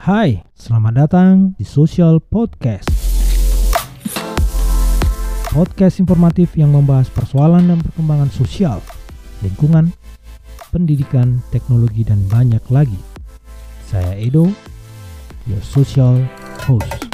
Hai, selamat datang di Social Podcast. Podcast informatif yang membahas persoalan dan perkembangan sosial, lingkungan, pendidikan, teknologi, dan banyak lagi. Saya Edo, your social host.